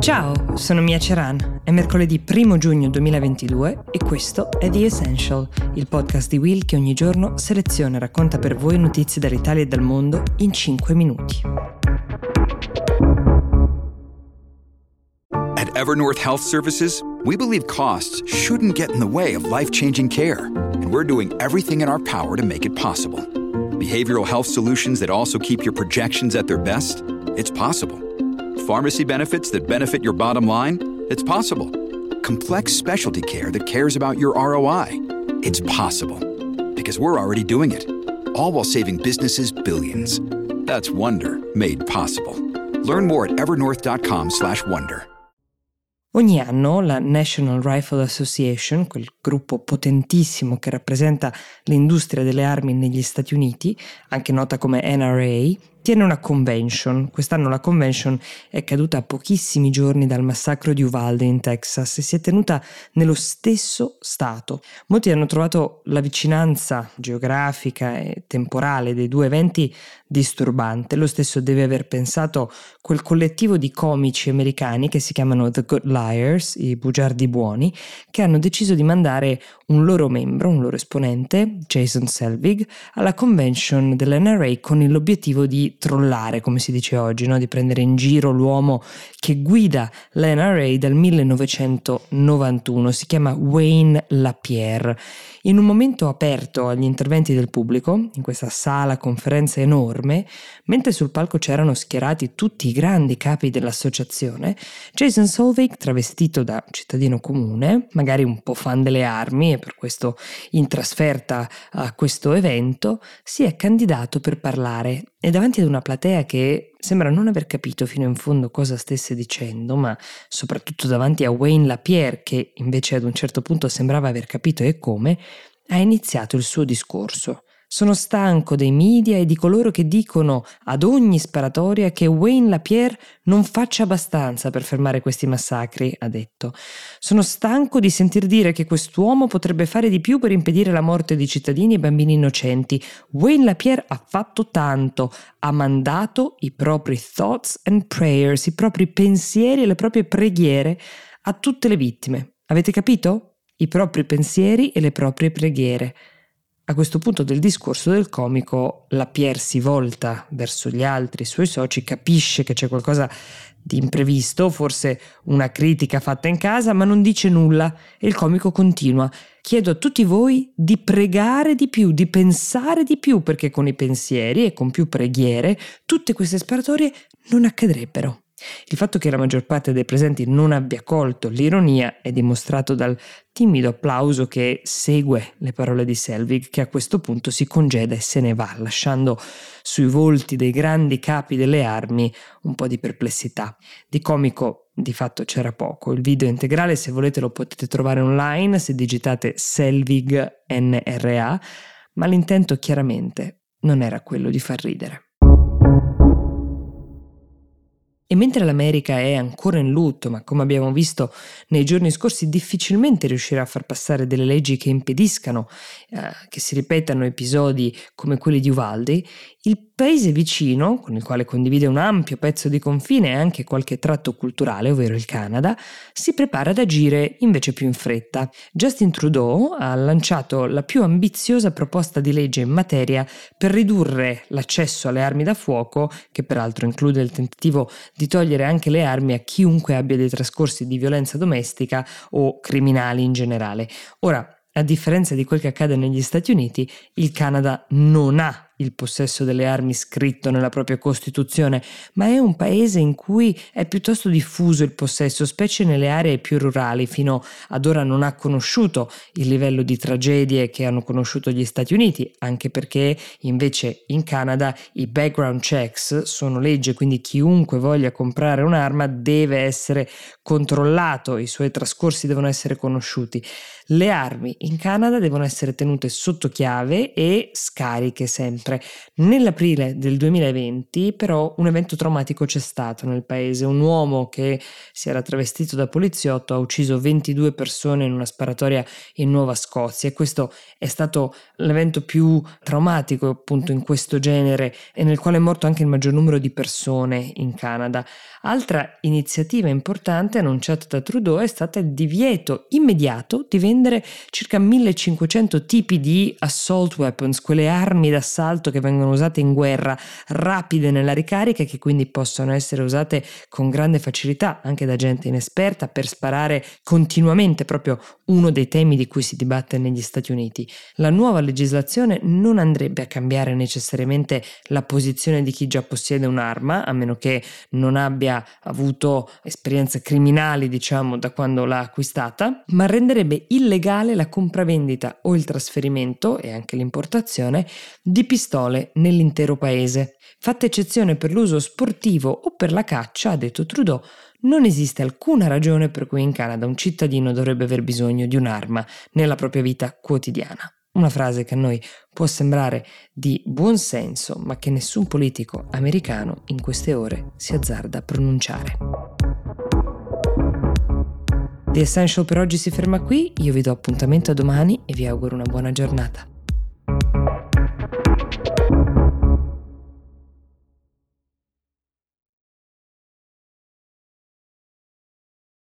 Ciao, sono Mia Ceran. È mercoledì 1 giugno 2022 e questo è The Essential, il podcast di Will che ogni giorno seleziona e racconta per voi notizie dall'Italia e dal mondo in 5 minuti. At Evernorth Health Services, we believe costs shouldn't get in the way of life-changing care, and we're doing everything in our power to make it possible. Behavioral health solutions that also keep your projections at their best? It's possible Pharmacy benefits that benefit your bottom line? It's possible. Complex specialty care that cares about your ROI? It's possible. Because we're already doing it. All while saving businesses billions. That's Wonder made possible. Learn more at evernorth.com/slash-wonder. Ogni anno la National Rifle Association, quel gruppo potentissimo che rappresenta l'industria delle armi negli Stati Uniti, anche nota come NRA, tiene una convention. Quest'anno la convention è caduta a pochissimi giorni dal massacro di Uvalde in Texas e si è tenuta nello stesso stato. Molti hanno trovato la vicinanza geografica e temporale dei due eventi disturbante. Lo stesso deve aver pensato quel collettivo di comici americani che si chiamano The Good Liars, i bugiardi buoni, che hanno deciso di mandare un loro membro, un loro esponente, Jason Selvig, alla convention dell'NRA con l'obiettivo di trollare, come si dice oggi, no? di prendere in giro l'uomo che guida l'NRA dal 1991. Si chiama Wayne Lapierre. In un momento aperto agli interventi del pubblico, in questa sala conferenza enorme, mentre sul palco c'erano schierati tutti i grandi capi dell'associazione, Jason Solveig, travestito da cittadino comune, magari un po' fan delle armi e per questo in trasferta a questo evento, si è candidato per parlare e davanti ad una platea che sembra non aver capito fino in fondo cosa stesse dicendo, ma soprattutto davanti a Wayne Lapierre, che invece ad un certo punto sembrava aver capito e come, ha iniziato il suo discorso. Sono stanco dei media e di coloro che dicono ad ogni sparatoria che Wayne Lapierre non faccia abbastanza per fermare questi massacri, ha detto. Sono stanco di sentir dire che quest'uomo potrebbe fare di più per impedire la morte di cittadini e bambini innocenti. Wayne Lapierre ha fatto tanto, ha mandato i propri thoughts and prayers, i propri pensieri e le proprie preghiere a tutte le vittime. Avete capito? I propri pensieri e le proprie preghiere. A questo punto del discorso del comico, la Pierre si volta verso gli altri suoi soci, capisce che c'è qualcosa di imprevisto, forse una critica fatta in casa, ma non dice nulla e il comico continua. Chiedo a tutti voi di pregare di più, di pensare di più, perché con i pensieri e con più preghiere tutte queste sparatorie non accadrebbero. Il fatto che la maggior parte dei presenti non abbia colto l'ironia è dimostrato dal timido applauso che segue le parole di Selvig, che a questo punto si congeda e se ne va, lasciando sui volti dei grandi capi delle armi un po' di perplessità. Di comico di fatto c'era poco. Il video integrale, se volete, lo potete trovare online se digitate Selvig NRA, ma l'intento chiaramente non era quello di far ridere. E mentre l'America è ancora in lutto, ma come abbiamo visto nei giorni scorsi difficilmente riuscirà a far passare delle leggi che impediscano eh, che si ripetano episodi come quelli di Uvaldi, il paese vicino, con il quale condivide un ampio pezzo di confine e anche qualche tratto culturale, ovvero il Canada, si prepara ad agire invece più in fretta. Justin Trudeau ha lanciato la più ambiziosa proposta di legge in materia per ridurre l'accesso alle armi da fuoco, che peraltro include il tentativo di togliere anche le armi a chiunque abbia dei trascorsi di violenza domestica o criminali in generale. Ora, a differenza di quel che accade negli Stati Uniti, il Canada non ha il possesso delle armi scritto nella propria Costituzione, ma è un paese in cui è piuttosto diffuso il possesso, specie nelle aree più rurali. Fino ad ora non ha conosciuto il livello di tragedie che hanno conosciuto gli Stati Uniti, anche perché invece in Canada i background checks sono legge, quindi chiunque voglia comprare un'arma deve essere controllato, i suoi trascorsi devono essere conosciuti. Le armi in Canada devono essere tenute sotto chiave e scariche sempre Inoltre, nell'aprile del 2020, però, un evento traumatico c'è stato nel paese. Un uomo che si era travestito da poliziotto ha ucciso 22 persone in una sparatoria in Nuova Scozia e questo è stato l'evento più traumatico appunto in questo genere e nel quale è morto anche il maggior numero di persone in Canada. Altra iniziativa importante annunciata da Trudeau è stata il divieto immediato di vendere circa 1500 tipi di assault weapons, quelle armi d'assalto che vengono usate in guerra, rapide nella ricarica e che quindi possono essere usate con grande facilità anche da gente inesperta per sparare continuamente, proprio uno dei temi di cui si dibatte negli Stati Uniti. La nuova legislazione non andrebbe a cambiare necessariamente la posizione di chi già possiede un'arma, a meno che non abbia avuto esperienze criminali, diciamo, da quando l'ha acquistata, ma renderebbe illegale la compravendita o il trasferimento e anche l'importazione di pistole nell'intero paese. Fatta eccezione per l'uso sportivo o per la caccia, ha detto Trudeau, non esiste alcuna ragione per cui in Canada un cittadino dovrebbe aver bisogno di un'arma nella propria vita quotidiana. Una frase che a noi può sembrare di buon senso, ma che nessun politico americano in queste ore si azzarda a pronunciare. The Essential per oggi si ferma qui, io vi do appuntamento a domani e vi auguro una buona giornata.